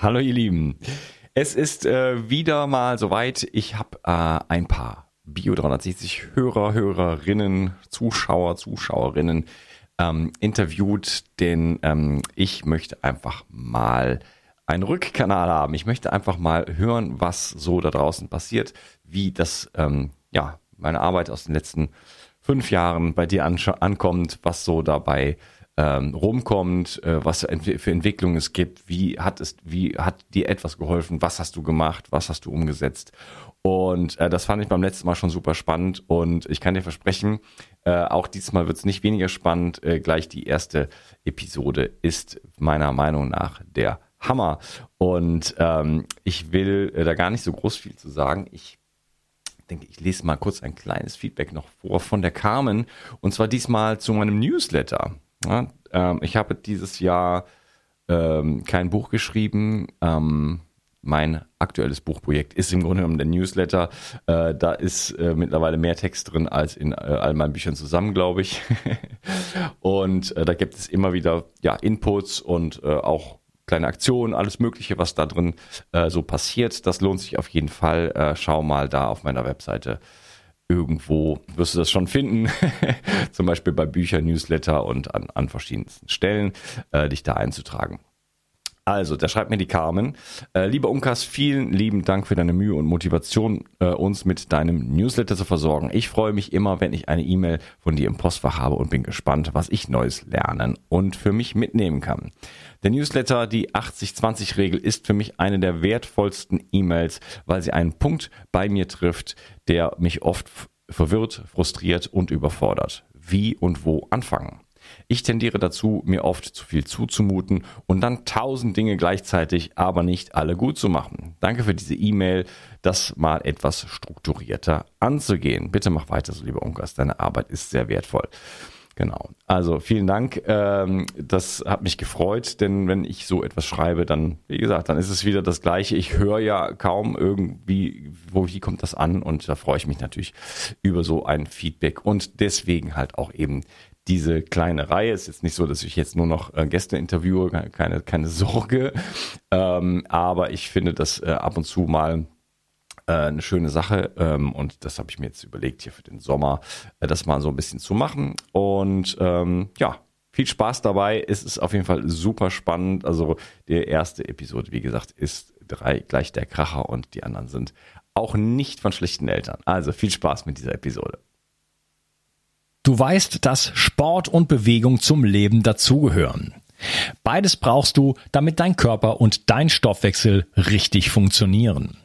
Hallo ihr Lieben. Es ist äh, wieder mal soweit. Ich habe äh, ein paar Bio 360 Hörer, Hörerinnen, Zuschauer, Zuschauerinnen ähm, interviewt, denn ähm, ich möchte einfach mal einen Rückkanal haben. Ich möchte einfach mal hören, was so da draußen passiert, wie das, ähm, ja, meine Arbeit aus den letzten fünf Jahren bei dir ankommt, was so dabei ähm, rumkommt, äh, was für Entwicklungen es gibt, wie hat es, wie hat dir etwas geholfen, was hast du gemacht, was hast du umgesetzt. Und äh, das fand ich beim letzten Mal schon super spannend und ich kann dir versprechen, äh, auch diesmal wird es nicht weniger spannend. Äh, gleich die erste Episode ist meiner Meinung nach der Hammer. Und ähm, ich will äh, da gar nicht so groß viel zu sagen. Ich denke, ich lese mal kurz ein kleines Feedback noch vor von der Carmen. Und zwar diesmal zu meinem Newsletter. Ja, ähm, ich habe dieses Jahr ähm, kein Buch geschrieben. Ähm, mein aktuelles Buchprojekt ist im Grunde genommen der Newsletter. Äh, da ist äh, mittlerweile mehr Text drin als in äh, all meinen Büchern zusammen, glaube ich. und äh, da gibt es immer wieder ja, Inputs und äh, auch kleine Aktionen, alles Mögliche, was da drin äh, so passiert. Das lohnt sich auf jeden Fall. schau mal da auf meiner Webseite irgendwo wirst du das schon finden, zum Beispiel bei Büchern, Newsletter und an, an verschiedensten Stellen, äh, dich da einzutragen. Also, da schreibt mir die Carmen. Äh, lieber Unkas, vielen lieben Dank für deine Mühe und Motivation, äh, uns mit deinem Newsletter zu versorgen. Ich freue mich immer, wenn ich eine E-Mail von dir im Postfach habe und bin gespannt, was ich Neues lernen und für mich mitnehmen kann. Der Newsletter, die 80-20-Regel, ist für mich eine der wertvollsten E-Mails, weil sie einen Punkt bei mir trifft, der mich oft verwirrt, frustriert und überfordert. Wie und wo anfangen? Ich tendiere dazu, mir oft zu viel zuzumuten und dann tausend Dinge gleichzeitig, aber nicht alle gut zu machen. Danke für diese E-Mail, das mal etwas strukturierter anzugehen. Bitte mach weiter so, lieber Unkas, deine Arbeit ist sehr wertvoll. Genau. Also vielen Dank. Ähm, das hat mich gefreut, denn wenn ich so etwas schreibe, dann, wie gesagt, dann ist es wieder das Gleiche. Ich höre ja kaum irgendwie, wo, wie kommt das an? Und da freue ich mich natürlich über so ein Feedback und deswegen halt auch eben diese kleine Reihe. Ist jetzt nicht so, dass ich jetzt nur noch äh, Gäste interviewe, keine, keine Sorge. Ähm, aber ich finde das äh, ab und zu mal äh, eine schöne Sache ähm, und das habe ich mir jetzt überlegt hier für den Sommer, äh, das mal so ein bisschen zu machen. Und ähm, ja, viel Spaß dabei. Es ist auf jeden Fall super spannend. Also die erste Episode, wie gesagt, ist drei gleich der Kracher und die anderen sind auch nicht von schlechten Eltern. Also viel Spaß mit dieser Episode. Du weißt, dass Sport und Bewegung zum Leben dazugehören. Beides brauchst du, damit dein Körper und dein Stoffwechsel richtig funktionieren.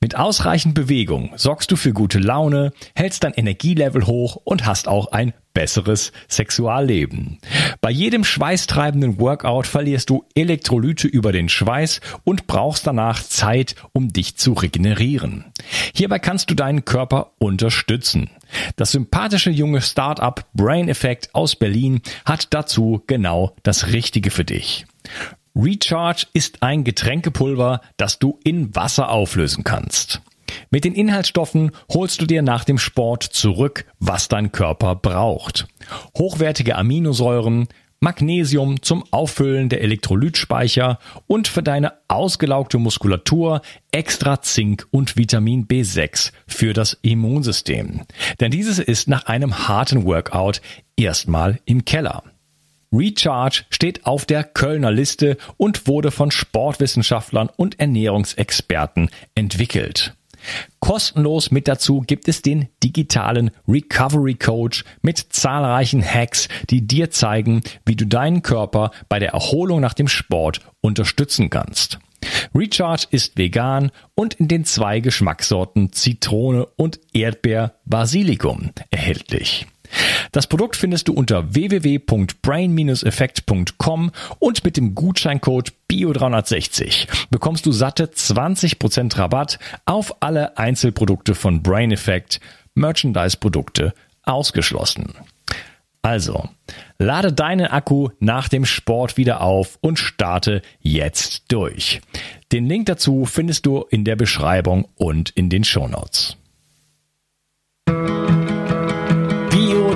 Mit ausreichend Bewegung sorgst du für gute Laune, hältst dein Energielevel hoch und hast auch ein besseres Sexualleben. Bei jedem schweißtreibenden Workout verlierst du Elektrolyte über den Schweiß und brauchst danach Zeit, um dich zu regenerieren. Hierbei kannst du deinen Körper unterstützen. Das sympathische junge Startup Brain Effect aus Berlin hat dazu genau das Richtige für dich. Recharge ist ein Getränkepulver, das du in Wasser auflösen kannst. Mit den Inhaltsstoffen holst du dir nach dem Sport zurück, was dein Körper braucht. Hochwertige Aminosäuren, Magnesium zum Auffüllen der Elektrolytspeicher und für deine ausgelaugte Muskulatur extra Zink und Vitamin B6 für das Immunsystem. Denn dieses ist nach einem harten Workout erstmal im Keller. Recharge steht auf der Kölner Liste und wurde von Sportwissenschaftlern und Ernährungsexperten entwickelt. Kostenlos mit dazu gibt es den digitalen Recovery Coach mit zahlreichen Hacks, die dir zeigen, wie du deinen Körper bei der Erholung nach dem Sport unterstützen kannst. Recharge ist vegan und in den zwei Geschmackssorten Zitrone und Erdbeer Basilikum erhältlich. Das Produkt findest du unter www.brain-effekt.com und mit dem Gutscheincode BIO360 bekommst du satte 20% Rabatt auf alle Einzelprodukte von Brain Effect, Merchandise-Produkte ausgeschlossen. Also, lade deinen Akku nach dem Sport wieder auf und starte jetzt durch. Den Link dazu findest du in der Beschreibung und in den Shownotes.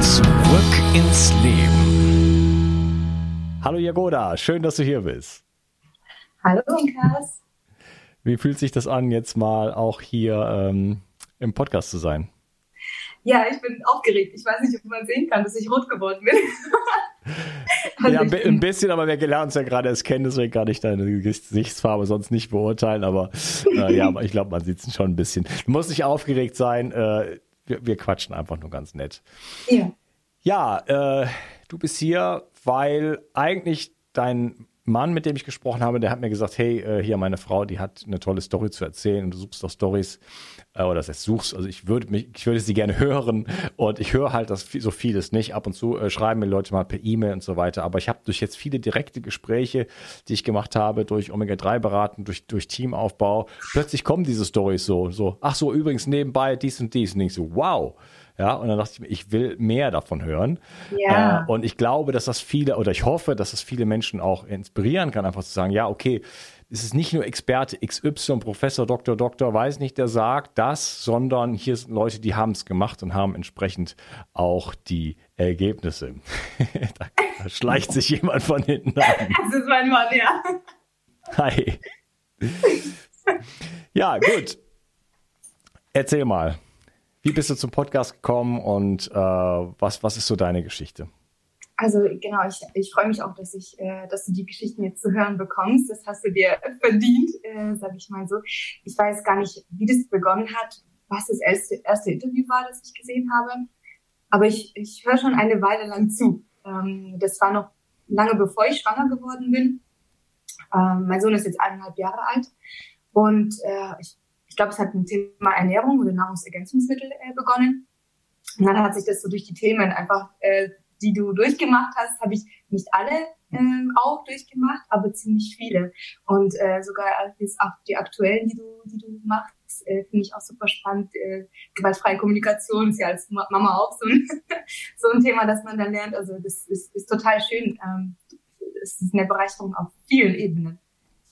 Zurück ins Leben. Hallo Jagoda, schön, dass du hier bist. Hallo Lukas. Wie fühlt sich das an, jetzt mal auch hier ähm, im Podcast zu sein? Ja, ich bin aufgeregt. Ich weiß nicht, ob man sehen kann, dass ich rot geworden bin. also ja, ein bisschen, aber wir lernen uns ja gerade es kennen, deswegen kann ich deine Gesichtsfarbe sonst nicht beurteilen. Aber äh, ja, aber ich glaube, man sieht es schon ein bisschen. Du musst nicht aufgeregt sein. Äh, wir, wir, quatschen einfach nur ganz nett. Ja. Ja, äh, du bist hier, weil eigentlich dein Mann, mit dem ich gesprochen habe, der hat mir gesagt, hey, äh, hier meine Frau, die hat eine tolle Story zu erzählen und du suchst doch Stories äh, oder das heißt suchst, also ich würde mich, ich würde sie gerne hören und ich höre halt das so vieles nicht. Ab und zu äh, schreiben mir Leute mal per E-Mail und so weiter, aber ich habe durch jetzt viele direkte Gespräche, die ich gemacht habe, durch Omega-3 beraten, durch, durch Teamaufbau, plötzlich kommen diese Stories so, so, ach so, übrigens nebenbei dies und dies und ich so, wow. Ja, und dann dachte ich mir, ich will mehr davon hören. Ja. Äh, und ich glaube, dass das viele, oder ich hoffe, dass das viele Menschen auch inspirieren kann, einfach zu sagen, ja, okay, es ist nicht nur Experte XY, Professor, Doktor, Doktor, weiß nicht, der sagt das, sondern hier sind Leute, die haben es gemacht und haben entsprechend auch die Ergebnisse. da, da schleicht sich jemand von hinten an. Das ist mein Mann, ja. Hi. Ja, gut. Erzähl mal. Wie bist du zum Podcast gekommen und äh, was, was ist so deine Geschichte? Also genau, ich, ich freue mich auch, dass ich, äh, dass du die Geschichten jetzt zu hören bekommst. Das hast du dir verdient, äh, sage ich mal so. Ich weiß gar nicht, wie das begonnen hat, was das erste, erste Interview war, das ich gesehen habe. Aber ich, ich höre schon eine Weile lang zu. Ähm, das war noch lange bevor ich schwanger geworden bin. Ähm, mein Sohn ist jetzt eineinhalb Jahre alt und äh, ich ich glaube, es hat ein Thema Ernährung oder Nahrungsergänzungsmittel äh, begonnen. Und dann hat sich das so durch die Themen einfach, äh, die du durchgemacht hast, habe ich nicht alle ähm, auch durchgemacht, aber ziemlich viele. Und äh, sogar auch die aktuellen, die du, die du machst, äh, finde ich auch super spannend. Äh, gewaltfreie Kommunikation ist ja als Mama auch so ein, so ein Thema, das man dann lernt. Also das ist, ist total schön. Ähm, es ist eine Bereicherung auf vielen Ebenen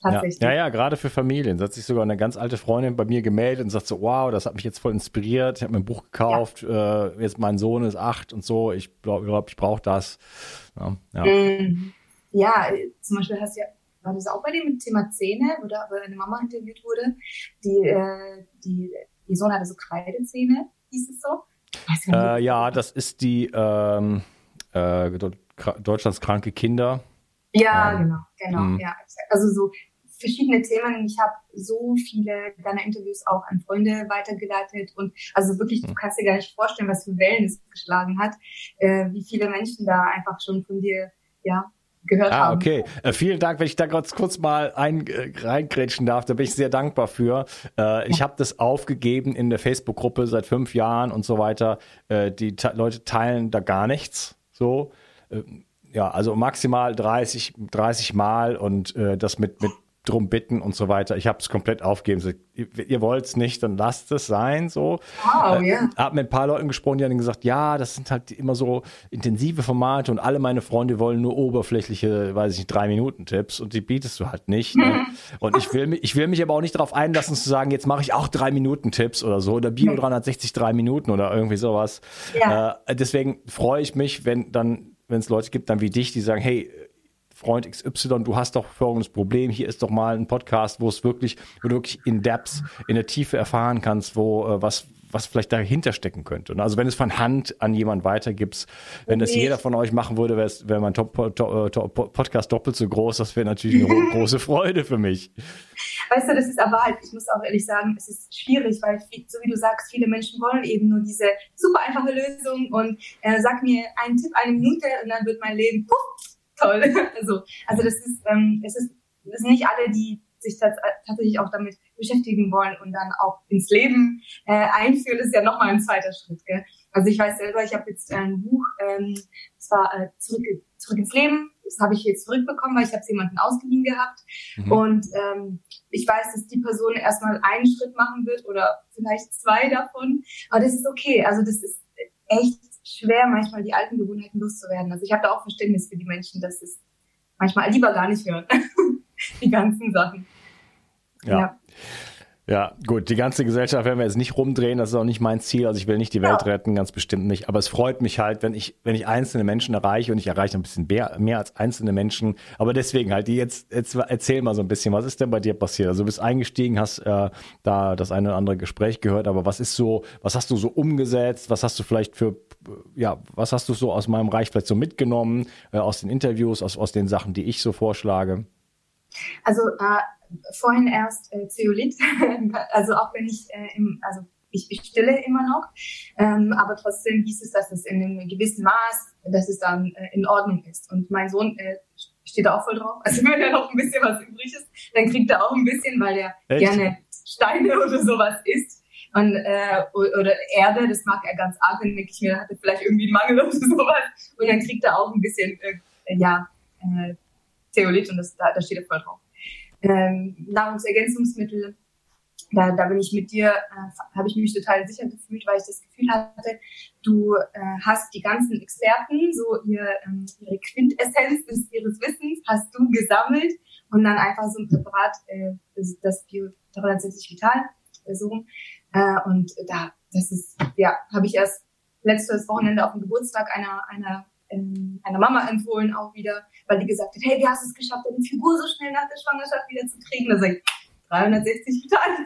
tatsächlich. Ja, ja, ja gerade für Familien. Da hat sich sogar eine ganz alte Freundin bei mir gemeldet und sagt so, wow, das hat mich jetzt voll inspiriert. Ich habe mir ein Buch gekauft, ja. äh, jetzt mein Sohn ist acht und so. Ich glaube, glaub, ich brauche das. Ja, ja. Mm, ja, zum Beispiel hast du ja, war das auch bei dir mit dem Thema Zähne, oder wo deine Mama interviewt wurde? Die, äh, die, ihr Sohn hatte so Kreidezähne, hieß es so? Äh, ja, das ist die ähm, äh, Deutschlands kranke Kinder. Ja, ähm, genau, genau, mh. ja. Also so verschiedene Themen. Ich habe so viele deiner Interviews auch an Freunde weitergeleitet und also wirklich, du hm. kannst dir gar nicht vorstellen, was für Wellen es geschlagen hat, äh, wie viele Menschen da einfach schon von dir, ja, gehört ah, haben. okay. Äh, vielen Dank, wenn ich da ganz kurz mal ein, äh, reingrätschen darf, da bin ich sehr dankbar für. Äh, ich habe das aufgegeben in der Facebook-Gruppe seit fünf Jahren und so weiter. Äh, die Leute teilen da gar nichts. So. Äh, ja, also maximal 30, 30 Mal und äh, das mit, mit drum bitten und so weiter. Ich habe es komplett aufgegeben. Ihr, wollt es nicht, dann lasst es sein. So. Wow, äh, yeah. Hab mit ein paar Leuten gesprochen, die haben gesagt, ja, das sind halt immer so intensive Formate und alle meine Freunde wollen nur oberflächliche, weiß ich nicht, drei Minuten Tipps und die bietest du halt nicht. Ne? und ich will mich, ich will mich aber auch nicht darauf einlassen zu sagen, jetzt mache ich auch drei Minuten Tipps oder so oder Bio 360 drei Minuten oder irgendwie sowas. Ja. Äh, deswegen freue ich mich, wenn dann, wenn es Leute gibt, dann wie dich, die sagen, hey Freund XY, du hast doch folgendes Problem, hier ist doch mal ein Podcast, wo es wirklich, wo du wirklich in Depth, in der Tiefe erfahren kannst, wo äh, was, was vielleicht dahinter stecken könnte. Und also wenn es von Hand an jemand weitergibst, wenn das jeder von euch machen würde, wäre wär mein Top, Top, Top, Podcast doppelt so groß. Das wäre natürlich eine große Freude für mich. Weißt du, das ist aber halt, ich muss auch ehrlich sagen, es ist schwierig, weil, so wie du sagst, viele Menschen wollen eben nur diese super einfache Lösung und äh, sag mir einen Tipp, eine Minute und dann wird mein Leben puff, toll. Also, also das ist, ähm, es ist, es sind nicht alle, die sich tats tatsächlich auch damit beschäftigen wollen und dann auch ins Leben äh, einführen, das ist ja nochmal ein zweiter Schritt. Gell? Also ich weiß selber, ich habe jetzt ein Buch, ähm, das war äh, zurück, zurück ins Leben, das habe ich jetzt zurückbekommen, weil ich habe es jemanden ausgeliehen gehabt. Mhm. Und ähm, ich weiß, dass die Person erstmal einen Schritt machen wird oder vielleicht zwei davon. Aber das ist okay. Also das ist echt schwer, manchmal die alten Gewohnheiten loszuwerden. Also ich habe da auch Verständnis für die Menschen, dass es manchmal lieber gar nicht hören. die ganzen Sachen. ja. ja. Ja, gut, die ganze Gesellschaft werden wir jetzt nicht rumdrehen, das ist auch nicht mein Ziel. Also ich will nicht die Welt ja. retten, ganz bestimmt nicht. Aber es freut mich halt, wenn ich, wenn ich einzelne Menschen erreiche und ich erreiche ein bisschen mehr, mehr als einzelne Menschen. Aber deswegen halt, die jetzt, jetzt erzähl mal so ein bisschen, was ist denn bei dir passiert? Also du bist eingestiegen, hast äh, da das eine oder andere Gespräch gehört, aber was ist so, was hast du so umgesetzt? Was hast du vielleicht für, ja, was hast du so aus meinem Reich vielleicht so mitgenommen, äh, aus den Interviews, aus, aus den Sachen, die ich so vorschlage? Also äh vorhin erst äh, Zeolit, also auch wenn ich äh, im, also ich, ich stille immer noch, ähm, aber trotzdem hieß es, dass es in einem gewissen Maß, dass es dann äh, in Ordnung ist. Und mein Sohn äh, steht da auch voll drauf. Also wenn er noch ein bisschen was übrig ist, dann kriegt er auch ein bisschen, weil er Echt? gerne Steine oder sowas isst. Und, äh, oder Erde, das mag er ganz arg, dann denke ich mir, hat er vielleicht irgendwie einen Mangel oder sowas. Und dann kriegt er auch ein bisschen, äh, ja, äh, Zeolit und das, da, da steht er voll drauf ähm, Nahrungsergänzungsmittel. Da, da bin ich mit dir, äh, habe ich mich total sicher gefühlt, weil ich das Gefühl hatte, du äh, hast die ganzen Experten, so ihr, ähm, ihre Quintessenz des, ihres Wissens hast du gesammelt und dann einfach so ein Präparat, äh, das, Bio 360 Vital, äh, so äh, und da, das ist, ja, habe ich erst letztes Wochenende auf dem Geburtstag einer, einer ähm, einer Mama empfohlen auch wieder, weil die gesagt hat, hey, wie hast du es geschafft, deine Figur so schnell nach der Schwangerschaft wieder zu kriegen? Da sag ich, 360 Vitalien.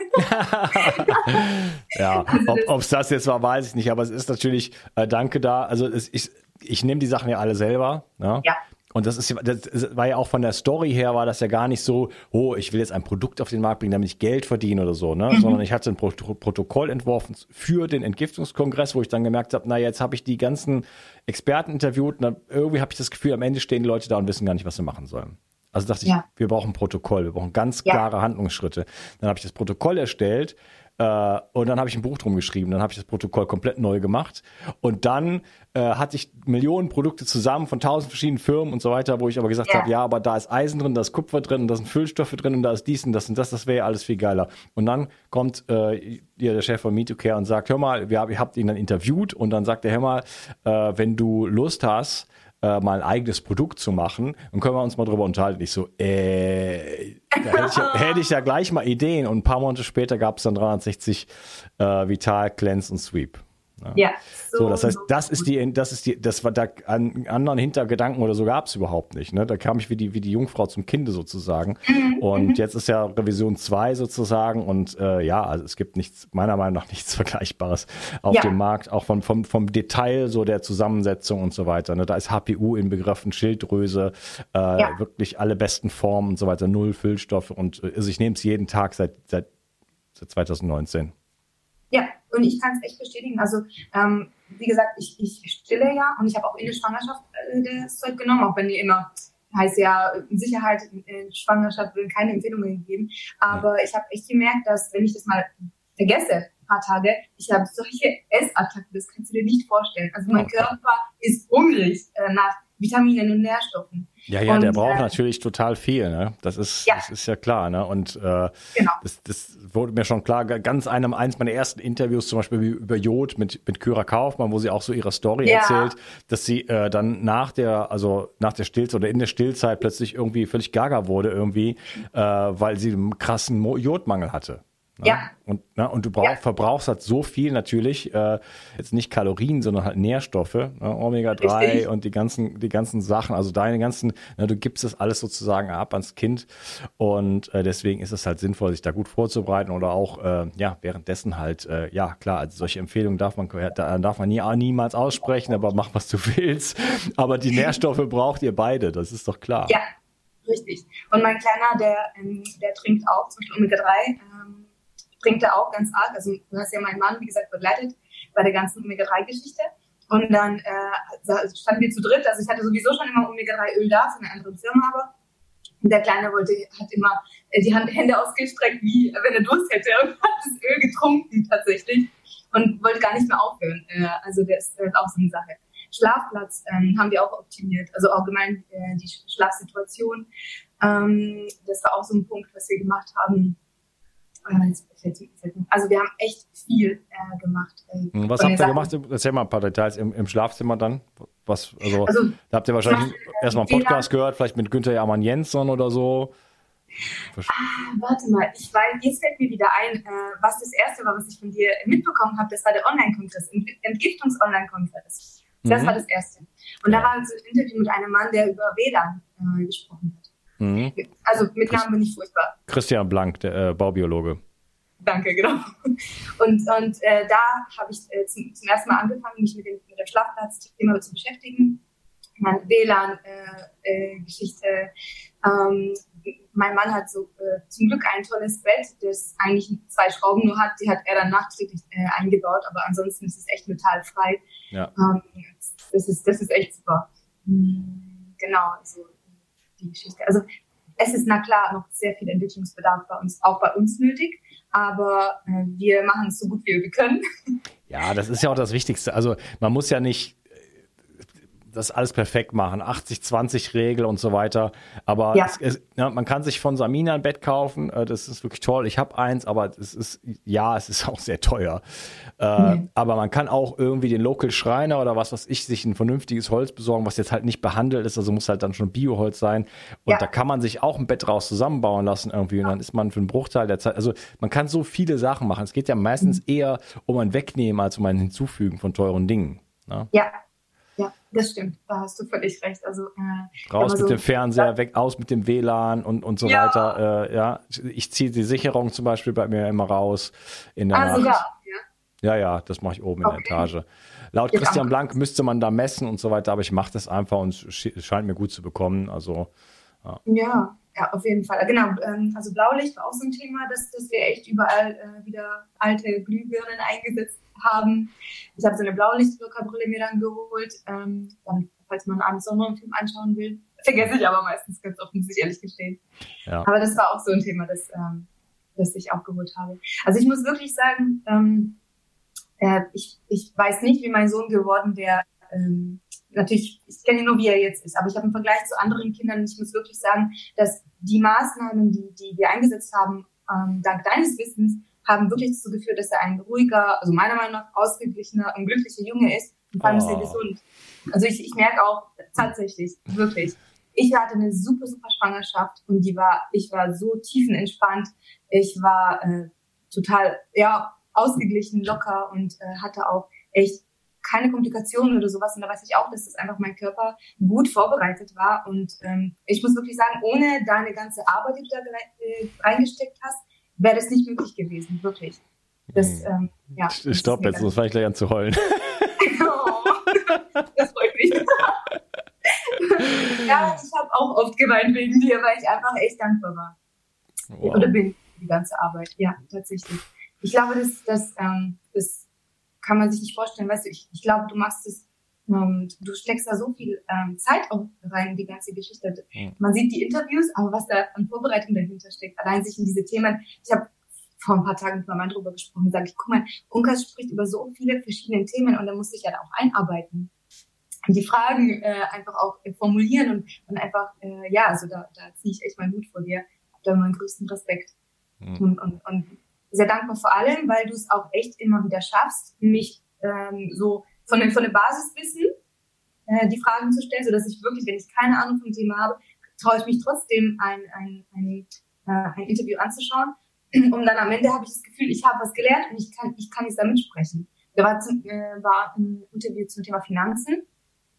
ja, ob es das jetzt war, weiß ich nicht, aber es ist natürlich, äh, danke da, also es, ich, ich nehme die Sachen ja alle selber. Ja. ja. Und das ist, das war ja auch von der Story her, war das ja gar nicht so, oh, ich will jetzt ein Produkt auf den Markt bringen, damit ich Geld verdiene oder so, ne? Mhm. Sondern ich hatte ein Pro Protokoll entworfen für den Entgiftungskongress, wo ich dann gemerkt habe, na, jetzt habe ich die ganzen Experten interviewt und dann irgendwie habe ich das Gefühl, am Ende stehen die Leute da und wissen gar nicht, was sie machen sollen. Also dachte ja. ich, wir brauchen ein Protokoll, wir brauchen ganz klare ja. Handlungsschritte. Dann habe ich das Protokoll erstellt äh, und dann habe ich ein Buch drum geschrieben, dann habe ich das Protokoll komplett neu gemacht. Und dann äh, hatte ich Millionen Produkte zusammen von tausend verschiedenen Firmen und so weiter, wo ich aber gesagt ja. habe, ja, aber da ist Eisen drin, da ist Kupfer drin, da sind Füllstoffe drin und da ist dies und das und das, das wäre ja alles viel geiler. Und dann kommt äh, der Chef von MeToCare und sagt, hör mal, wir, ihr habt ihn dann interviewt und dann sagt er, hör mal, äh, wenn du Lust hast, äh, mal ein eigenes Produkt zu machen, dann können wir uns mal drüber unterhalten. Ich so, äh, da hätte ich, ja, hätte ich ja gleich mal Ideen. Und ein paar Monate später gab es dann 360 äh, Vital, Cleanse und Sweep. Ja. ja so, so, das heißt, das ist die, das ist die, das war da an anderen Hintergedanken oder so gab es überhaupt nicht. Ne? Da kam ich wie die, wie die Jungfrau zum Kinde sozusagen. Mhm. Und mhm. jetzt ist ja Revision 2 sozusagen und äh, ja, also es gibt nichts, meiner Meinung nach nichts Vergleichbares auf ja. dem Markt, auch vom, vom, vom Detail so der Zusammensetzung und so weiter. Ne? Da ist HPU inbegriffen, Schilddrüse, äh, ja. wirklich alle besten Formen und so weiter, null Füllstoffe und also ich nehme es jeden Tag seit, seit, seit 2019. Ja, und ich kann es echt bestätigen. Also, ähm, wie gesagt, ich, ich stille ja und ich habe auch in der Schwangerschaft äh, das Zeug genommen, auch wenn die immer heißt ja, in Sicherheit in Schwangerschaft werden keine Empfehlungen gegeben. Aber ich habe echt gemerkt, dass wenn ich das mal vergesse, ein paar Tage, ich habe solche Essattacken, das kannst du dir nicht vorstellen. Also mein Körper ist hungrig äh, nach Vitaminen und Nährstoffen. Ja, ja, und, der braucht äh, natürlich total viel, ne? Das ist, ja. das ist ja klar, ne? Und äh, genau. das, das wurde mir schon klar, ganz einem eins meiner ersten Interviews, zum Beispiel über Jod mit, mit Kyra Kaufmann, wo sie auch so ihre Story ja. erzählt, dass sie äh, dann nach der, also nach der Stillzeit oder in der Stillzeit plötzlich irgendwie völlig gaga wurde, irgendwie, äh, weil sie einen krassen Jodmangel hatte. Ne? Ja. Und, ne, und du brauch, ja. verbrauchst halt so viel natürlich, äh, jetzt nicht Kalorien, sondern halt Nährstoffe, ne? Omega-3 Richtig. und die ganzen, die ganzen Sachen, also deine ganzen, ne, du gibst das alles sozusagen ab ans Kind und äh, deswegen ist es halt sinnvoll, sich da gut vorzubereiten oder auch, äh, ja, währenddessen halt, äh, ja, klar, also solche Empfehlungen darf man, da darf man nie, niemals aussprechen, aber mach, was du willst. Aber die Nährstoffe braucht ihr beide, das ist doch klar. Ja, richtig. Und mein Kleiner, der, ähm, der trinkt auch zum Beispiel Omega-3, ähm, bringt er auch ganz arg. Also du hast ja meinen Mann, wie gesagt, begleitet bei der ganzen Omega-3-Geschichte. Und dann äh, standen wir zu dritt. Also ich hatte sowieso schon immer Omega-3-Öl da von einer anderen Firma, aber der Kleine wollte, hat immer äh, die Hand, Hände ausgestreckt, wie wenn er Durst hätte und hat das Öl getrunken tatsächlich und wollte gar nicht mehr aufhören. Äh, also das ist auch so eine Sache. Schlafplatz ähm, haben wir auch optimiert, also allgemein äh, die Schlafsituation. Ähm, das war auch so ein Punkt, was wir gemacht haben. Also wir haben echt viel äh, gemacht. Äh, was habt ihr gemacht? Erzähl mal ein paar Details im, im Schlafzimmer dann. Was, also, also da habt ihr wahrscheinlich erstmal einen Podcast gehört, vielleicht mit Günther Jamann Jensson oder so. Ah, warte mal, ich weiß, jetzt fällt mir wieder ein, äh, was das erste war, was ich von dir mitbekommen habe, das war der Online-Kongress, Entgiftungs-Online-Kongress. Das mhm. war das erste. Und da war so ein Interview mit einem Mann, der über WLAN äh, gesprochen hat. Mhm. Also mit Namen bin ich furchtbar. Christian Blank, der äh, Baubiologe. Danke, genau. Und, und äh, da habe ich äh, zum, zum, ersten Mal angefangen, mich mit dem, mit dem Schlafplatz-Thema zu beschäftigen. Meine WLAN-Geschichte. Äh, ähm, mein Mann hat so äh, zum Glück ein tolles Bett, das eigentlich zwei Schrauben nur hat. Die hat er dann nachträglich äh, eingebaut, aber ansonsten ist es echt metallfrei. Ja. Ähm, das, ist, das ist echt super. Mhm, genau, also die Geschichte. Also es ist na klar noch sehr viel Entwicklungsbedarf bei uns, auch bei uns nötig, aber äh, wir machen es so gut wie wir können. Ja, das ist ja auch das Wichtigste. Also man muss ja nicht das alles perfekt machen, 80-20-Regel und so weiter. Aber ja. Es, es, ja, man kann sich von Samina ein Bett kaufen, äh, das ist wirklich toll. Ich habe eins, aber es ist, ja, es ist auch sehr teuer. Äh, mhm. Aber man kann auch irgendwie den Local Schreiner oder was weiß ich, sich ein vernünftiges Holz besorgen, was jetzt halt nicht behandelt ist, also muss halt dann schon Bioholz sein. Und ja. da kann man sich auch ein Bett raus zusammenbauen lassen irgendwie und dann ist man für einen Bruchteil der Zeit, also man kann so viele Sachen machen. Es geht ja meistens mhm. eher um ein Wegnehmen als um ein Hinzufügen von teuren Dingen. Ne? Ja, das stimmt. Da hast du völlig recht. Also äh, raus mit so, dem Fernseher, ja. weg aus mit dem WLAN und und so ja. weiter. Äh, ja, ich ziehe die Sicherung zum Beispiel bei mir immer raus in der ah, Nacht. Ja. ja, ja, das mache ich oben okay. in der Etage. Laut Christian Blank müsste man da messen und so weiter, aber ich mache das einfach und es scheint mir gut zu bekommen. Also ja. Ja. Auf jeden Fall. Genau, ähm, also Blaulicht war auch so ein Thema, dass, dass wir echt überall äh, wieder alte Glühbirnen eingesetzt haben. Ich habe so eine Blaulichtwirkerbrille mir dann geholt, ähm, dann, falls man abends noch einen Film anschauen will. Vergesse ich aber meistens ganz oft, muss ich ehrlich gestehen. Ja. Aber das war auch so ein Thema, das, ähm, das ich auch geholt habe. Also ich muss wirklich sagen, ähm, äh, ich, ich weiß nicht, wie mein Sohn geworden wäre. Ähm, natürlich, ich kenne ihn nur, wie er jetzt ist, aber ich habe im Vergleich zu anderen Kindern, ich muss wirklich sagen, dass die Maßnahmen, die, die wir eingesetzt haben, ähm, dank deines Wissens, haben wirklich dazu geführt, dass er ein ruhiger, also meiner Meinung nach ausgeglichener und glücklicher Junge ist. Und vor allem ist er oh. gesund. Also ich, ich merke auch tatsächlich, wirklich, ich hatte eine super, super Schwangerschaft und die war, ich war so tiefenentspannt. Ich war äh, total, ja, ausgeglichen, locker und äh, hatte auch echt keine Komplikationen oder sowas. Und da weiß ich auch, dass das einfach mein Körper gut vorbereitet war. Und ähm, ich muss wirklich sagen, ohne deine ganze Arbeit, die du da äh, reingesteckt hast, wäre das nicht möglich gewesen, wirklich. Das, hm. ähm, ja, das Stopp, jetzt muss ich gleich an zu heulen. oh, das freut mich. ja, ich habe auch oft geweint wegen dir, weil ich einfach echt dankbar war. Wow. Oder bin die ganze Arbeit. Ja, tatsächlich. Ich glaube, das, das, ähm, das kann man sich nicht vorstellen. Weißt du, ich, ich glaube, du machst es ähm, du steckst da so viel ähm, Zeit auch rein in die ganze Geschichte. Man sieht die Interviews, aber was da an Vorbereitung dahinter steckt, allein sich in diese Themen. Ich habe vor ein paar Tagen mit meinem Mann drüber gesprochen und sage ich, guck mal, Unkas spricht über so viele verschiedene Themen und da muss ich ja da auch einarbeiten. Und die Fragen äh, einfach auch äh, formulieren und, und einfach, äh, ja, also da, da ziehe ich echt meinen Hut vor dir. Hab da meinen größten Respekt. Mhm. Und, und, und sehr dankbar vor allem, weil du es auch echt immer wieder schaffst, mich ähm, so von dem, von dem Basiswissen äh, die Fragen zu stellen, so dass ich wirklich, wenn ich keine Ahnung vom Thema habe, traue ich mich trotzdem ein, ein, ein, äh, ein Interview anzuschauen. Und dann am Ende habe ich das Gefühl, ich habe was gelernt und ich kann, ich kann jetzt damit sprechen. Da war, zum, äh, war ein Interview zum Thema Finanzen,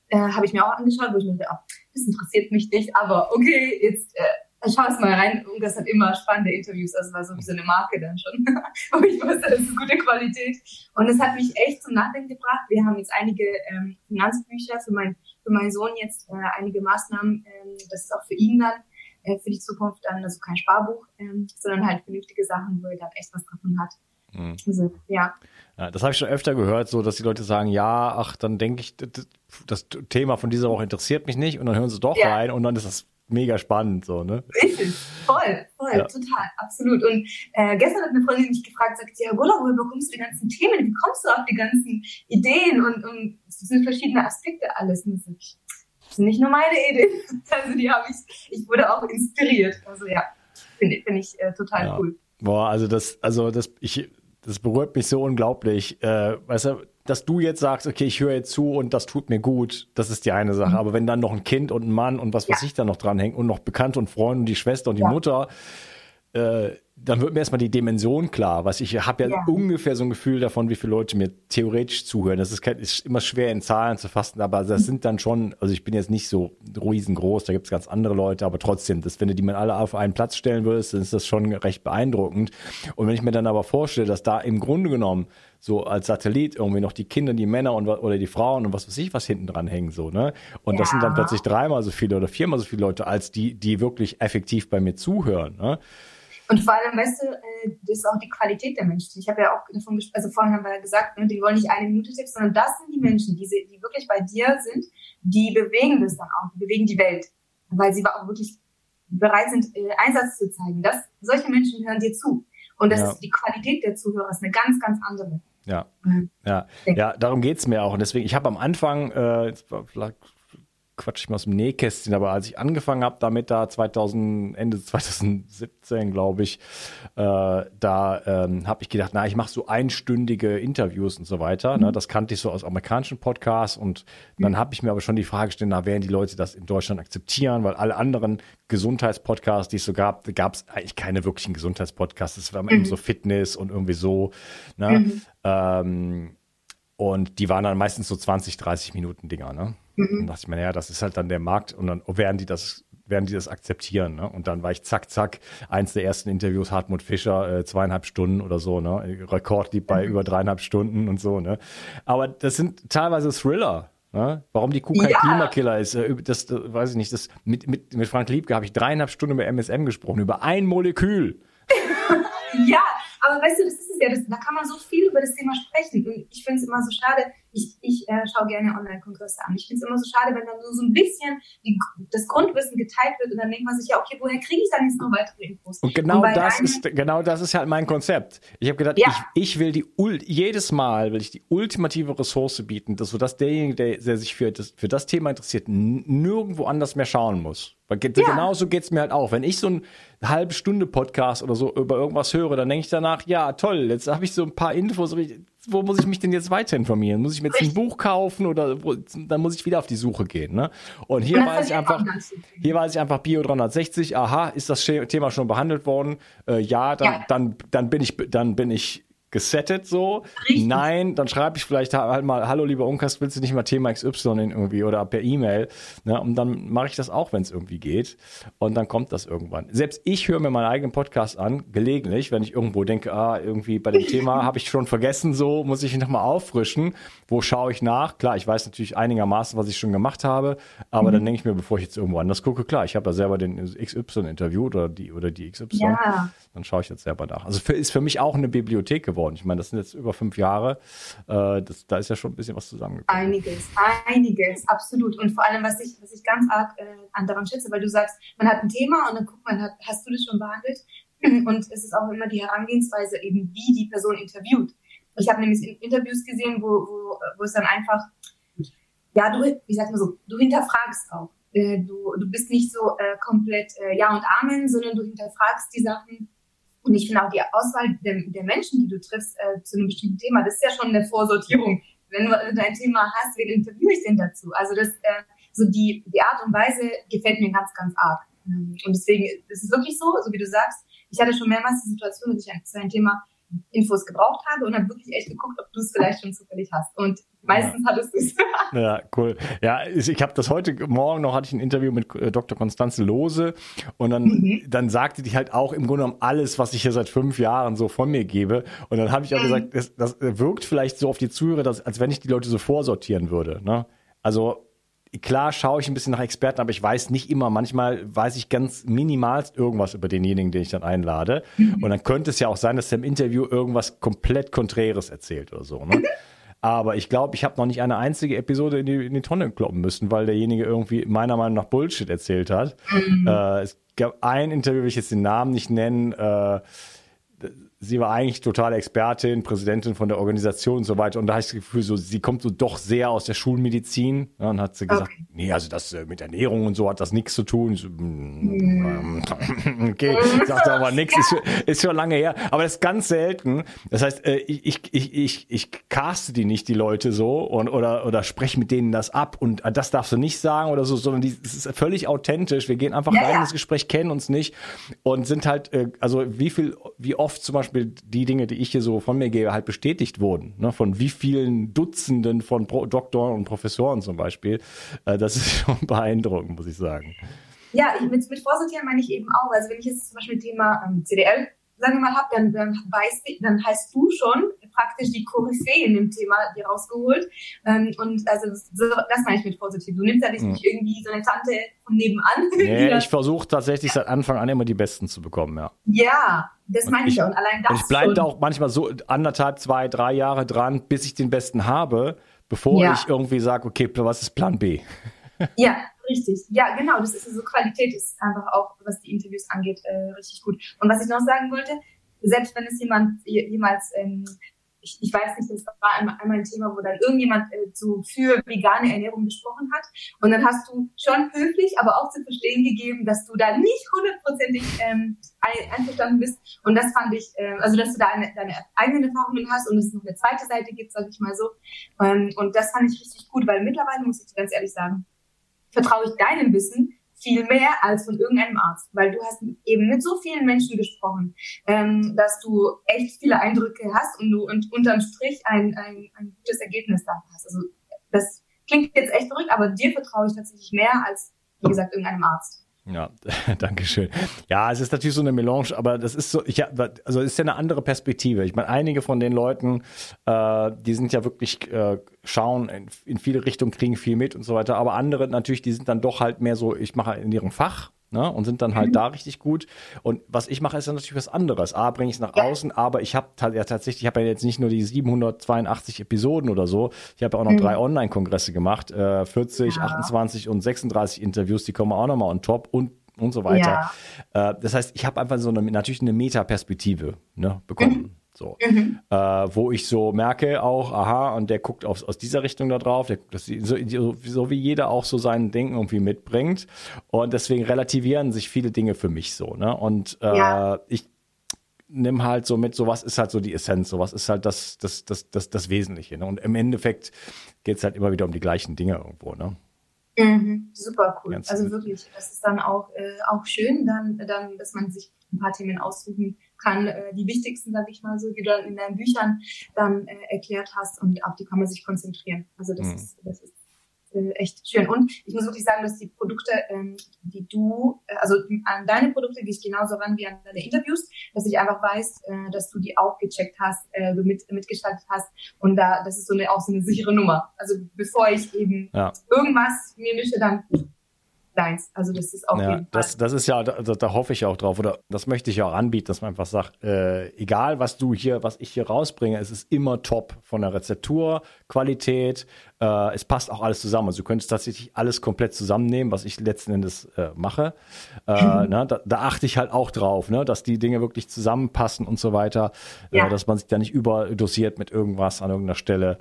äh, habe ich mir auch angeschaut, wo ich mir dachte, oh, das interessiert mich nicht, aber okay, jetzt äh, schau es mal rein. Und das hat immer spannende Interviews. Also war so wie so eine Marke dann schon. Aber ich wusste, das ist gute Qualität. Und es hat mich echt zum Nachdenken gebracht. Wir haben jetzt einige ähm, Finanzbücher für, mein, für meinen Sohn jetzt, äh, einige Maßnahmen. Ähm, das ist auch für ihn dann äh, für die Zukunft dann, also kein Sparbuch, ähm, sondern halt vernünftige Sachen, wo er dann echt was davon hat. Mhm. Also, ja. ja. Das habe ich schon öfter gehört, so dass die Leute sagen, ja, ach, dann denke ich, das Thema von dieser Woche interessiert mich nicht und dann hören sie doch ja. rein und dann ist das mega spannend, so, ne? Richtig, voll, voll, ja. total, absolut. Und äh, gestern hat eine Freundin mich gefragt, sagt, ja, Gula, woher bekommst du die ganzen Themen? Wie kommst du auf die ganzen Ideen? Und, und es sind verschiedene Aspekte alles. Und das sind nicht nur meine Ideen. Also die habe ich, ich wurde auch inspiriert. Also ja, finde find ich äh, total ja. cool. Boah, also das, also das, ich, das berührt mich so unglaublich. Äh, weißt du, dass du jetzt sagst, okay, ich höre jetzt zu und das tut mir gut, das ist die eine Sache. Mhm. Aber wenn dann noch ein Kind und ein Mann und was weiß ja. ich da noch dranhängt und noch Bekannte und Freunde und die Schwester und die ja. Mutter, äh, dann wird mir erstmal die Dimension klar. Was ich habe ja, ja, ungefähr so ein Gefühl davon, wie viele Leute mir theoretisch zuhören. Das ist, ist, immer schwer in Zahlen zu fassen, aber das sind dann schon, also ich bin jetzt nicht so riesengroß, da gibt es ganz andere Leute, aber trotzdem, das, wenn du die mal alle auf einen Platz stellen würdest, dann ist das schon recht beeindruckend. Und wenn ich mir dann aber vorstelle, dass da im Grunde genommen so als Satellit irgendwie noch die Kinder, die Männer und oder die Frauen und was weiß ich was hinten dran hängen so, ne? Und ja. das sind dann plötzlich dreimal so viele oder viermal so viele Leute als die, die wirklich effektiv bei mir zuhören, ne? Und vor allem, weißt du, äh, das ist auch die Qualität der Menschen. Ich habe ja auch davon gesprochen, also vorhin haben wir ja gesagt, ne, die wollen nicht eine Minute Tipps, sondern das sind die Menschen, die, die wirklich bei dir sind, die bewegen das dann auch, die bewegen die Welt. Weil sie auch wirklich bereit sind, äh, Einsatz zu zeigen. Das, solche Menschen hören dir zu. Und das ja. ist die Qualität der Zuhörer ist eine ganz, ganz andere. Ja, mhm. ja, ja, darum geht's mir auch. Und deswegen, ich habe am Anfang, äh, quatsch ich mal aus dem Nähkästchen, aber als ich angefangen habe damit da 2000, Ende 2017, glaube ich, äh, da ähm, habe ich gedacht, na, ich mache so einstündige Interviews und so weiter. Ne? Mhm. Ne? Das kannte ich so aus amerikanischen Podcasts und dann mhm. habe ich mir aber schon die Frage gestellt, na, werden die Leute das in Deutschland akzeptieren? Weil alle anderen Gesundheitspodcasts, die es so gab, gab es eigentlich keine wirklichen Gesundheitspodcasts. Es war immer mhm. so Fitness und irgendwie so. Ne? Mhm. Ähm, und die waren dann meistens so 20, 30 Minuten Dinger, ne? Mhm. Und dachte ich mir, naja, das ist halt dann der Markt und dann werden die das, werden die das akzeptieren, ne? Und dann war ich zack, zack, eins der ersten Interviews, Hartmut Fischer, äh, zweieinhalb Stunden oder so, ne? Rekord liegt bei mhm. über dreieinhalb Stunden und so, ne? Aber das sind teilweise Thriller, Ne? Warum die Kuh kein ja. Klimakiller ist, äh, das, das, weiß ich nicht. Das, mit, mit, mit Frank Liebke habe ich dreieinhalb Stunden über MSM gesprochen, über ein Molekül. ja, aber weißt du, das ist es ja, das, da kann man so viel über das Thema sprechen. Und ich finde es immer so schade, ich, ich äh, schaue gerne Online-Kongresse an. Ich finde es immer so schade, wenn dann nur so ein bisschen die, das Grundwissen geteilt wird und dann denkt man sich, ja, okay, woher kriege ich dann jetzt noch weitere Infos? Und genau und das ist genau das ist halt mein Konzept. Ich habe gedacht, ja. ich, ich will die jedes Mal will ich die ultimative Ressource bieten, dass so dass derjenige, der, der sich für das, für das Thema interessiert, nirgendwo anders mehr schauen muss. Weil ja. genauso geht es mir halt auch. Wenn ich so ein halbe Stunde Podcast oder so über irgendwas höre, dann denke ich danach, ja, toll, jetzt habe ich so ein paar Infos, wo muss ich mich denn jetzt weiter informieren? Muss ich mir jetzt ein Buch kaufen oder wo, dann muss ich wieder auf die Suche gehen, ne? Und hier Und weiß ich einfach, hier weiß ich einfach Bio 360, aha, ist das Thema schon behandelt worden? Äh, ja, dann, ja. dann, dann bin ich, dann bin ich gesettet so. Richtig. Nein, dann schreibe ich vielleicht halt mal, hallo lieber Unkas, willst du nicht mal Thema XY irgendwie oder per E-Mail? Ne? Und dann mache ich das auch, wenn es irgendwie geht. Und dann kommt das irgendwann. Selbst ich höre mir meinen eigenen Podcast an, gelegentlich, wenn ich irgendwo denke, ah, irgendwie bei dem Thema habe ich schon vergessen, so muss ich ihn nochmal auffrischen. Wo schaue ich nach? Klar, ich weiß natürlich einigermaßen, was ich schon gemacht habe, aber mhm. dann denke ich mir, bevor ich jetzt irgendwo anders gucke, klar, ich habe ja selber den XY interviewt oder die oder die XY. Ja. Dann schaue ich jetzt selber nach. Also für, ist für mich auch eine Bibliothek geworden geworden. Ich meine, das sind jetzt über fünf Jahre. Äh, das, da ist ja schon ein bisschen was zusammengekommen. Einiges, einiges, absolut. Und vor allem, was ich, was ich ganz arg äh, an daran schätze, weil du sagst, man hat ein Thema und dann guckt man, hat, hast du das schon behandelt? Und es ist auch immer die Herangehensweise, eben wie die Person interviewt. Ich habe nämlich Interviews gesehen, wo, wo, wo es dann einfach, ja, du, wie sagt man so, du hinterfragst auch. Äh, du, du bist nicht so äh, komplett äh, Ja und Amen, sondern du hinterfragst die Sachen und ich finde auch die Auswahl der, der Menschen, die du triffst äh, zu einem bestimmten Thema, das ist ja schon eine Vorsortierung. Wenn du dein Thema hast, wen interviewe ich denn dazu? Also das, äh, so die, die Art und Weise gefällt mir ganz, ganz arg. Ähm, und deswegen ist es wirklich so, so wie du sagst, ich hatte schon mehrmals die Situation, dass ich zu einem Thema Infos gebraucht habe und habe wirklich echt geguckt, ob du es vielleicht schon zufällig hast. Und meistens ja. hattest du es. ja, cool. Ja, ich habe das heute Morgen noch, hatte ich ein Interview mit äh, Dr. Konstanze Lose und dann, mhm. dann sagte die halt auch im Grunde genommen alles, was ich hier seit fünf Jahren so von mir gebe. Und dann habe ich auch mhm. gesagt, das, das wirkt vielleicht so auf die Zuhörer, dass, als wenn ich die Leute so vorsortieren würde. Ne? Also klar schaue ich ein bisschen nach Experten, aber ich weiß nicht immer. Manchmal weiß ich ganz minimal irgendwas über denjenigen, den ich dann einlade. Mhm. Und dann könnte es ja auch sein, dass er im Interview irgendwas komplett Konträres erzählt oder so. Ne? aber ich glaube, ich habe noch nicht eine einzige Episode in die, in die Tonne kloppen müssen, weil derjenige irgendwie meiner Meinung nach Bullshit erzählt hat. Mhm. Äh, es gab ein Interview, will ich jetzt den Namen nicht nennen, äh, sie war eigentlich totale Expertin, Präsidentin von der Organisation und so weiter. Und da habe ich das Gefühl, so, sie kommt so doch sehr aus der Schulmedizin. Ja, und hat sie gesagt, okay. nee, also das äh, mit Ernährung und so hat das nichts zu tun. So, mm, okay, sagt aber nichts, ist, ist schon lange her. Aber das ist ganz selten. Das heißt, äh, ich, ich, ich, ich, ich caste die nicht, die Leute so, und, oder, oder spreche mit denen das ab. Und äh, das darfst du nicht sagen oder so, sondern die, das ist völlig authentisch. Wir gehen einfach ja, rein in das Gespräch, kennen uns nicht und sind halt, also wie viel, wie oft zum Beispiel Beispiel die Dinge, die ich hier so von mir gebe, halt bestätigt wurden. Ne? Von wie vielen Dutzenden von Pro Doktoren und Professoren zum Beispiel. Äh, das ist schon beeindruckend, muss ich sagen. Ja, mit, mit Vorsortieren meine ich eben auch. Also wenn ich jetzt zum Beispiel Thema ähm, CDL sagen wir mal, habe, dann, dann, weißt, dann hast du schon praktisch die Koryphäe in dem Thema dir rausgeholt. Ähm, und also das, das meine ich mit positiv. Du nimmst ja nicht mhm. irgendwie so eine Tante von nebenan. Nee, ich versuche tatsächlich ja. seit Anfang an immer die Besten zu bekommen, ja. Ja, das meine ich ja. Und allein das. Ich bleibe da auch manchmal so anderthalb, zwei, drei Jahre dran, bis ich den Besten habe, bevor ja. ich irgendwie sage, okay, was ist Plan B? Ja, richtig. Ja, genau. Das ist so Qualität ist einfach auch, was die Interviews angeht, äh, richtig gut. Und was ich noch sagen wollte, selbst wenn es jemand jemals ähm, ich, ich weiß nicht, das war einmal, einmal ein Thema, wo dann irgendjemand äh, zu, für vegane Ernährung gesprochen hat. Und dann hast du schon höflich, aber auch zu verstehen gegeben, dass du da nicht hundertprozentig ähm, einverstanden bist. Und das fand ich, äh, also dass du da eine, deine eigenen Erfahrungen hast und es noch eine zweite Seite gibt, sage ich mal so. Ähm, und das fand ich richtig gut, weil mittlerweile muss ich dir ganz ehrlich sagen, vertraue ich deinem Wissen viel mehr als von irgendeinem Arzt, weil du hast eben mit so vielen Menschen gesprochen, ähm, dass du echt viele Eindrücke hast und du und unterm Strich ein, ein, ein gutes Ergebnis da hast. Also das klingt jetzt echt verrückt, aber dir vertraue ich tatsächlich mehr als, wie gesagt, irgendeinem Arzt. Ja, danke schön. Ja, es ist natürlich so eine Melange, aber das ist so, ich, also ist ja eine andere Perspektive. Ich meine, einige von den Leuten, äh, die sind ja wirklich äh, schauen in, in viele Richtungen, kriegen viel mit und so weiter. Aber andere natürlich, die sind dann doch halt mehr so, ich mache in ihrem Fach Ne, und sind dann halt mhm. da richtig gut. Und was ich mache, ist dann natürlich was anderes. A, bringe ich es nach ja. außen, aber ich habe ja tatsächlich, ich habe ja jetzt nicht nur die 782 Episoden oder so, ich habe ja auch noch mhm. drei Online-Kongresse gemacht, äh, 40, ja. 28 und 36 Interviews, die kommen auch nochmal on top und und so weiter. Ja. Äh, das heißt, ich habe einfach so eine, natürlich eine Metaperspektive ne, bekommen. Mhm. So, mhm. äh, wo ich so merke auch, aha, und der guckt aus, aus dieser Richtung da drauf, der, das, so, so, wie jeder auch so sein Denken irgendwie mitbringt. Und deswegen relativieren sich viele Dinge für mich so. Ne? Und äh, ja. ich nehme halt so mit, so was ist halt so die Essenz, so was ist halt das, das, das, das, das Wesentliche. Ne? Und im Endeffekt geht es halt immer wieder um die gleichen Dinge irgendwo. Ne? Mhm, super cool. Ganz also wirklich, das ist dann auch, äh, auch schön, dann, dann, dass man sich ein paar Themen aussuchen kann, äh, die wichtigsten, sag ich mal so, die du dann in deinen Büchern dann äh, erklärt hast und auf die kann man sich konzentrieren. Also das mhm. ist, das ist äh, echt schön. Und ich muss wirklich sagen, dass die Produkte, ähm, die du, äh, also an deine Produkte gehe ich genauso ran wie an deine Interviews, dass ich einfach weiß, äh, dass du die auch gecheckt hast, äh, du mit, mitgestaltet hast und da, das ist so eine, auch so eine sichere Nummer. Also bevor ich eben ja. irgendwas mir mische, dann deins. Also das ist auch ja, das, das ist ja, da, da, hoffe ich auch drauf oder das möchte ich ja auch anbieten, dass man einfach sagt, äh, egal was du hier, was ich hier rausbringe, es ist immer top von der Rezeptur, Qualität, äh, es passt auch alles zusammen. Also du könntest tatsächlich alles komplett zusammennehmen, was ich letzten Endes äh, mache. Äh, ne, da, da, achte ich halt auch drauf, ne, dass die Dinge wirklich zusammenpassen und so weiter, äh, ja. dass man sich da nicht überdosiert mit irgendwas an irgendeiner Stelle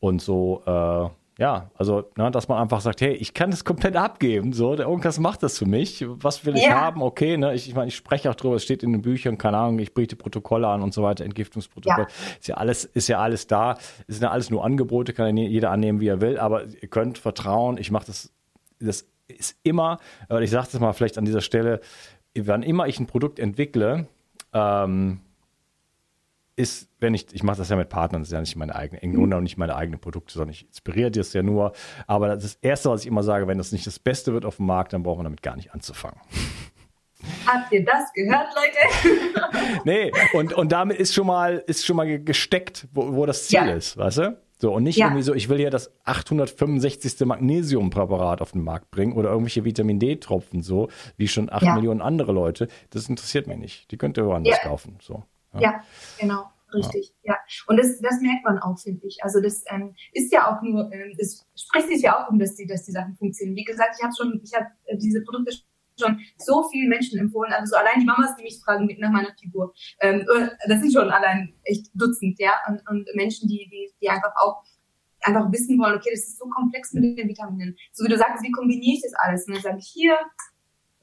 und so äh, ja, also, ne, dass man einfach sagt, hey, ich kann das komplett abgeben, so, der irgendwas macht das für mich, was will ich ja. haben, okay, ne, ich, ich meine, ich spreche auch drüber, es steht in den Büchern, keine Ahnung, ich die Protokolle an und so weiter, Entgiftungsprotokoll, ja. ist ja alles, ist ja alles da, es sind ja alles nur Angebote, kann jeder annehmen, wie er will, aber ihr könnt vertrauen, ich mache das, das ist immer, ich sage das mal vielleicht an dieser Stelle, wann immer ich ein Produkt entwickle, ähm, ist, wenn ich, ich mache das ja mit Partnern, das ist ja nicht meine eigene, im Grunde auch nicht meine eigenen Produkte, sondern ich inspiriere das ja nur. Aber das Erste, was ich immer sage, wenn das nicht das Beste wird auf dem Markt, dann braucht man damit gar nicht anzufangen. Habt ihr das gehört, Leute? nee, und, und damit ist schon mal, ist schon mal gesteckt, wo, wo das Ziel ja. ist, weißt du? So, und nicht ja. irgendwie so, ich will ja das 865. Magnesiumpräparat auf den Markt bringen oder irgendwelche Vitamin D-Tropfen, so, wie schon 8 ja. Millionen andere Leute. Das interessiert mich nicht. Die könnt ihr woanders kaufen, so. Ja, genau. richtig, ja. ja. Und das, das merkt man auch, finde ich. Also das ähm, ist ja auch nur, ähm, das spricht sich ja auch um, dass die, dass die Sachen funktionieren. Wie gesagt, ich habe schon, ich habe äh, diese Produkte schon so vielen Menschen empfohlen. Also so allein die Mamas, die mich fragen nach meiner Figur. Ähm, äh, das sind schon allein echt Dutzend, ja. Und, und Menschen, die, die, die einfach auch einfach wissen wollen, okay, das ist so komplex mit den Vitaminen. So wie du sagst, wie kombiniere ich das alles? Und dann sage ich hier,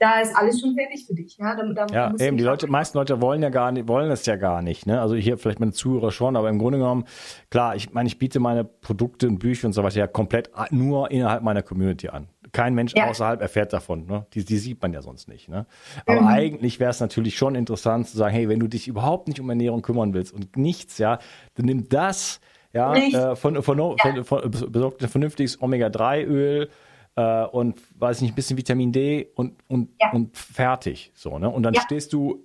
da ist alles schon fertig für dich. Ja, da, da ja eben, die Leute, meisten Leute wollen ja gar nicht, wollen es ja gar nicht. Ne? Also hier vielleicht meine Zuhörer schon, aber im Grunde genommen, klar, ich meine, ich biete meine Produkte und Bücher und so weiter ja komplett nur innerhalb meiner Community an. Kein Mensch ja. außerhalb erfährt davon. Ne? Die, die sieht man ja sonst nicht. Ne? Aber mhm. eigentlich wäre es natürlich schon interessant zu sagen, hey, wenn du dich überhaupt nicht um Ernährung kümmern willst und nichts, ja, dann nimm das, ja, äh, von, von, von, ja. von, besorgt ein vernünftiges Omega-3-Öl, äh, und weiß nicht, ein bisschen Vitamin D und, und, ja. und fertig. So, ne? Und dann ja. stehst du,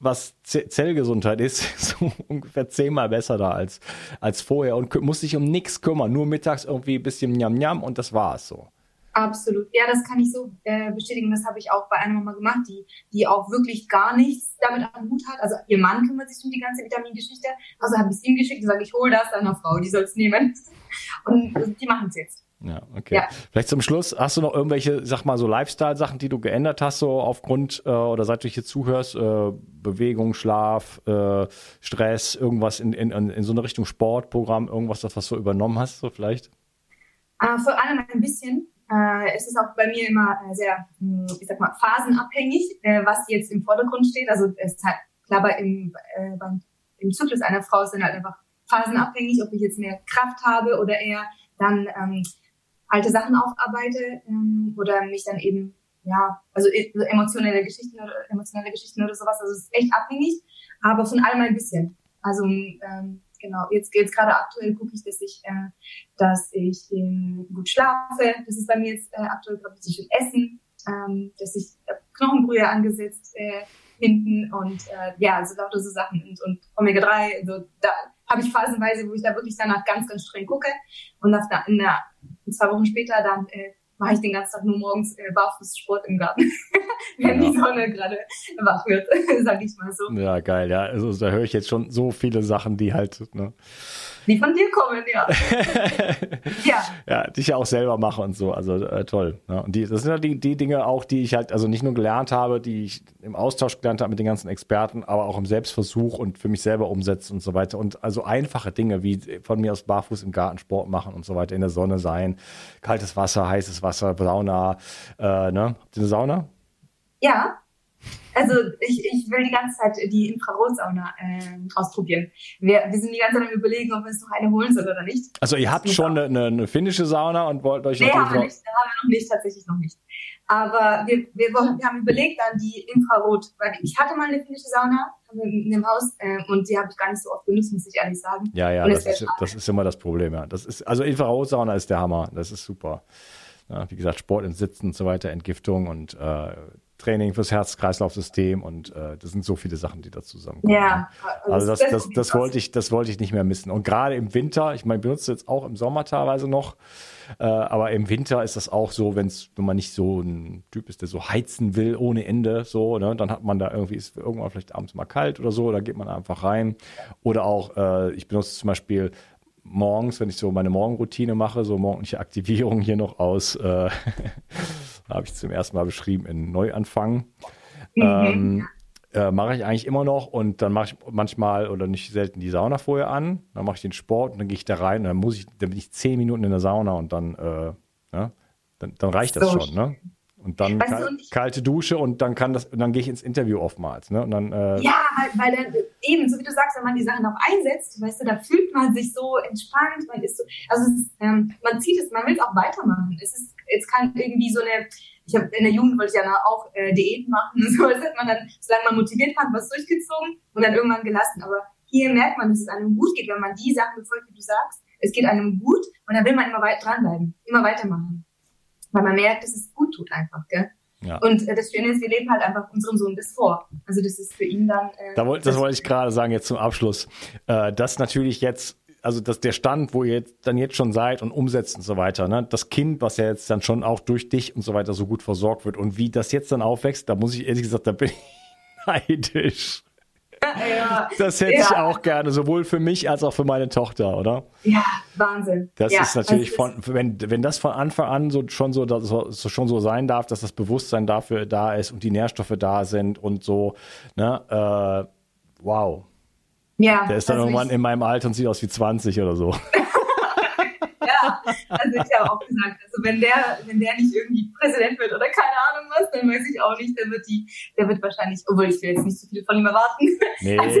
was Z Zellgesundheit ist, so ungefähr zehnmal besser da als, als vorher und musst dich um nichts kümmern. Nur mittags irgendwie ein bisschen Njam-Njam und das war's so. Absolut. Ja, das kann ich so äh, bestätigen. Das habe ich auch bei einer Mama gemacht, die, die auch wirklich gar nichts damit am Hut hat. Also ihr Mann kümmert sich um die ganze Vitamingeschichte. Also habe ich es ihm geschickt und sage, ich hole das deiner Frau, die soll es nehmen. Und die machen es jetzt. Ja, okay. Ja. Vielleicht zum Schluss, hast du noch irgendwelche, sag mal, so Lifestyle-Sachen, die du geändert hast, so aufgrund äh, oder seit du hier zuhörst, äh, Bewegung, Schlaf, äh, Stress, irgendwas in, in, in so eine Richtung Sportprogramm, irgendwas, das was du übernommen hast, so vielleicht? Uh, vor allem ein bisschen. Uh, es ist auch bei mir immer äh, sehr, hm, ich sag mal, phasenabhängig, äh, was jetzt im Vordergrund steht. Also es ist halt klar, bei, im, äh, beim, im Zyklus einer Frau sind halt einfach phasenabhängig, ob ich jetzt mehr Kraft habe oder eher dann ähm, alte Sachen aufarbeite ähm, oder mich dann eben, ja, also e, emotionelle Geschichten oder emotionelle Geschichten oder sowas. Also es ist echt abhängig, aber von allem ein bisschen. Also ähm, genau, jetzt jetzt gerade aktuell gucke ich, dass ich, äh, dass ich ähm, gut schlafe. Das ist bei mir jetzt äh, aktuell, glaube ich, will essen, ähm, dass ich äh, Knochenbrühe angesetzt äh, hinten und äh, ja, also lauter so Sachen und, und Omega-3, also da habe ich phasenweise, wo ich da wirklich danach ganz, ganz streng gucke und nach, in der zwei Wochen später dann äh, mache ich den ganzen Tag nur morgens äh, Barfußsport im Garten, wenn ja. die Sonne gerade wach wird, sage ich mal so. Ja, geil, ja. Also da höre ich jetzt schon so viele Sachen, die halt, ne, die von dir kommen, ja. ja. Ja, die ich ja auch selber mache und so. Also äh, toll. Ja. Und die, das sind ja die, die Dinge auch, die ich halt, also nicht nur gelernt habe, die ich im Austausch gelernt habe mit den ganzen Experten, aber auch im Selbstversuch und für mich selber umsetzen und so weiter. Und also einfache Dinge wie von mir aus barfuß im Garten Sport machen und so weiter, in der Sonne sein, kaltes Wasser, heißes Wasser, Sauna. Äh, ne? Habt ihr eine Sauna? Ja. Also ich, ich will die ganze Zeit die Infrarotsauna äh, ausprobieren. Wir, wir sind die ganze Zeit am überlegen, ob wir uns noch eine holen sollen oder nicht. Also ihr habt schon eine, eine, finnische Sauna und wollt euch nee, haben wir nicht, haben wir noch nicht, tatsächlich noch nicht. Aber wir, wir, wir haben überlegt dann die Infrarot, weil ich hatte mal eine finnische Sauna in dem Haus äh, und die habe ich gar nicht so oft genutzt, muss ich ehrlich sagen. Ja, ja, das ist, das ist immer das Problem, ja. Das ist, also Infrarotsauna ist der Hammer, das ist super. Ja, wie gesagt, Sport ins Sitzen und so weiter, Entgiftung und äh, Training fürs Herz-Kreislauf-System und äh, das sind so viele Sachen, die da zusammenkommen. Ja, also, also das, das, das, wollte ich, das wollte ich nicht mehr missen. Und gerade im Winter, ich meine, ich benutze jetzt auch im Sommer teilweise noch, äh, aber im Winter ist das auch so, wenn's, wenn man nicht so ein Typ ist, der so heizen will ohne Ende, so, ne, dann hat man da irgendwie, ist irgendwann vielleicht abends mal kalt oder so, da geht man einfach rein. Oder auch, äh, ich benutze zum Beispiel morgens, wenn ich so meine Morgenroutine mache, so morgendliche Aktivierung hier noch aus, äh, habe ich zum ersten Mal beschrieben in Neuanfang. Mhm. Ähm, äh, mache ich eigentlich immer noch und dann mache ich manchmal oder nicht selten die Sauna vorher an, dann mache ich den Sport und dann gehe ich da rein und dann muss ich, dann bin ich zehn Minuten in der Sauna und dann, äh, ja, dann, dann reicht das so. schon, ne? Und dann weißt kal kalte Dusche und dann kann das, und dann gehe ich ins Interview oftmals, ne? Und dann, äh ja, weil, dann eben, so wie du sagst, wenn man die Sachen auch einsetzt, weißt du, da fühlt man sich so entspannt, man ist so, also ist, ähm, man zieht es, man will es auch weitermachen. Es ist jetzt kann irgendwie so eine, ich habe in der Jugend wollte ich ja auch äh, Diäten machen, so das hat man dann, solange man motiviert hat, was durchgezogen und dann irgendwann gelassen. Aber hier merkt man, dass es einem gut geht, wenn man die Sachen befolgt, wie du sagst. Es geht einem gut und dann will man immer weiter dranbleiben, immer weitermachen weil man merkt, dass es gut tut einfach, gell? Ja. Und äh, das Schöne ist, wir leben halt einfach unserem Sohn das vor. Also das ist für ihn dann. Äh, da wollt, das, das wollte ich gerade sagen jetzt zum Abschluss. Äh, das natürlich jetzt, also das, der Stand, wo ihr jetzt, dann jetzt schon seid und umsetzt und so weiter, ne? das Kind, was ja jetzt dann schon auch durch dich und so weiter so gut versorgt wird und wie das jetzt dann aufwächst, da muss ich ehrlich gesagt, da bin ich neidisch. Ja, das hätte ja. ich auch gerne, sowohl für mich als auch für meine Tochter, oder? Ja, Wahnsinn. Das ja, ist natürlich von, wenn, wenn das von Anfang an so schon so, so, so, schon so sein darf, dass das Bewusstsein dafür da ist und die Nährstoffe da sind und so, ne, äh, wow. Ja. Der ist dann also irgendwann in meinem Alter und sieht aus wie 20 oder so. ja, also ich habe auch gesagt, also wenn der, wenn der nicht irgendwie Präsident wird oder keine Ahnung was, dann weiß ich auch nicht, der wird die, der wird wahrscheinlich, obwohl ich will jetzt nicht so viel von ihm erwarten. Nee, also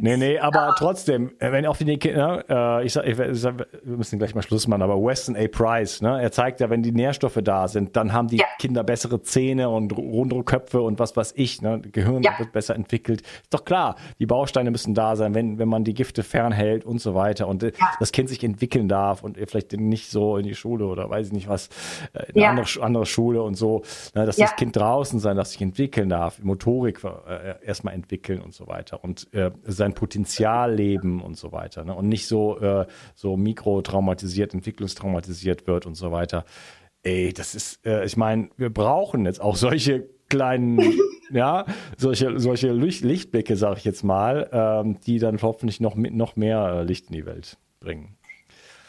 nee, nee, aber ja. trotzdem, wenn auch die Kinder, äh, ich sag, ich, ich sag, wir müssen gleich mal Schluss machen, aber Weston A. Price, ne, er zeigt ja, wenn die Nährstoffe da sind, dann haben die ja. Kinder bessere Zähne und rundere Köpfe und was weiß ich, ne, Gehirn ja. wird besser entwickelt. Ist doch klar, die Bausteine müssen da sein, wenn, wenn man die Gifte fernhält und so weiter und äh, das Kind sich entwickeln darf und vielleicht nicht so in die Schule oder weiß ich nicht was, äh, in eine ja. andere, andere Schule und so, ne, dass ja. das Kind draußen sein, dass sich entwickeln darf, Motorik äh, erstmal entwickeln und so weiter und äh, sein Potenzial leben und so weiter ne, und nicht so, äh, so mikrotraumatisiert, entwicklungstraumatisiert wird und so weiter. Ey, das ist, äh, ich meine, wir brauchen jetzt auch solche kleinen, ja, solche, solche Lichtblicke, sag ich jetzt mal, ähm, die dann hoffentlich noch, noch mehr äh, Licht in die Welt bringen.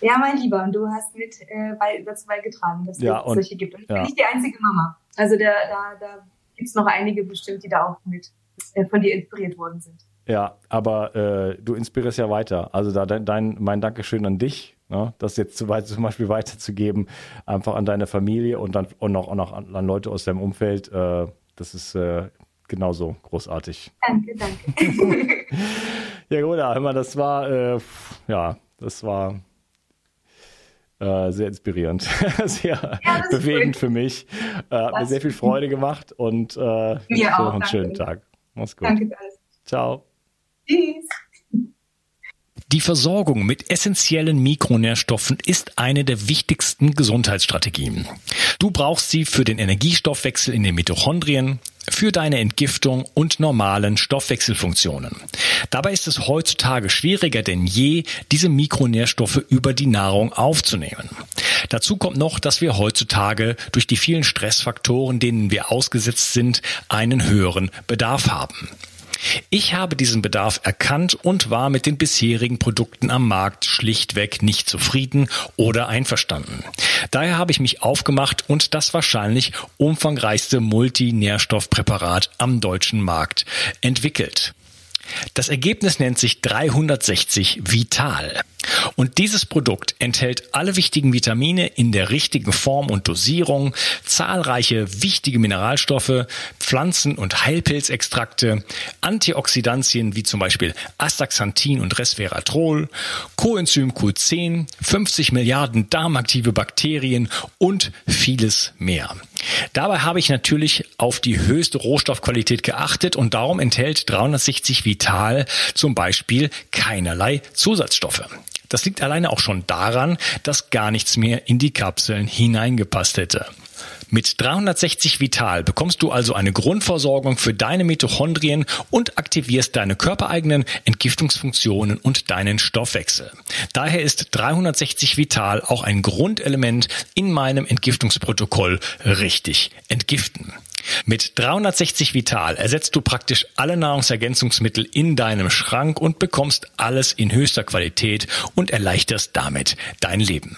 Ja, mein Lieber, und du hast mit äh, bei, dazu beigetragen, dass ja, es solche gibt. Und ich ja. bin nicht die einzige Mama. Also der, da, da gibt es noch einige bestimmt, die da auch mit äh, von dir inspiriert worden sind. Ja, aber äh, du inspirierst ja weiter. Also da dein, dein mein Dankeschön an dich, ne, das jetzt zum Beispiel weiterzugeben, einfach an deine Familie und dann und auch, auch an, an Leute aus deinem Umfeld. Äh, das ist äh, genauso großartig. Danke, danke. ja, gut, hör mal, das war äh, ja, das war äh, sehr inspirierend, sehr ja, bewegend für mich. Äh, hat mir sehr viel Freude gemacht und äh, mir auch, noch einen schönen Tag. Mach's gut. Danke alles. Ciao. Tschüss. Die Versorgung mit essentiellen Mikronährstoffen ist eine der wichtigsten Gesundheitsstrategien. Du brauchst sie für den Energiestoffwechsel in den Mitochondrien, für deine Entgiftung und normalen Stoffwechselfunktionen. Dabei ist es heutzutage schwieriger denn je, diese Mikronährstoffe über die Nahrung aufzunehmen. Dazu kommt noch, dass wir heutzutage durch die vielen Stressfaktoren, denen wir ausgesetzt sind, einen höheren Bedarf haben. Ich habe diesen Bedarf erkannt und war mit den bisherigen Produkten am Markt schlichtweg nicht zufrieden oder einverstanden. Daher habe ich mich aufgemacht und das wahrscheinlich umfangreichste Multinährstoffpräparat am deutschen Markt entwickelt. Das Ergebnis nennt sich 360 Vital. Und dieses Produkt enthält alle wichtigen Vitamine in der richtigen Form und Dosierung, zahlreiche wichtige Mineralstoffe, Pflanzen- und Heilpilzextrakte, Antioxidantien wie zum Beispiel Astaxanthin und Resveratrol, Coenzym Q10, 50 Milliarden darmaktive Bakterien und vieles mehr. Dabei habe ich natürlich auf die höchste Rohstoffqualität geachtet und darum enthält 360 Vital zum Beispiel keinerlei Zusatzstoffe. Das liegt alleine auch schon daran, dass gar nichts mehr in die Kapseln hineingepasst hätte. Mit 360 Vital bekommst du also eine Grundversorgung für deine Mitochondrien und aktivierst deine körpereigenen Entgiftungsfunktionen und deinen Stoffwechsel. Daher ist 360 Vital auch ein Grundelement in meinem Entgiftungsprotokoll richtig entgiften. Mit 360 Vital ersetzt du praktisch alle Nahrungsergänzungsmittel in deinem Schrank und bekommst alles in höchster Qualität und erleichterst damit dein Leben.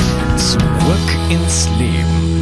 Zurück ins Leben.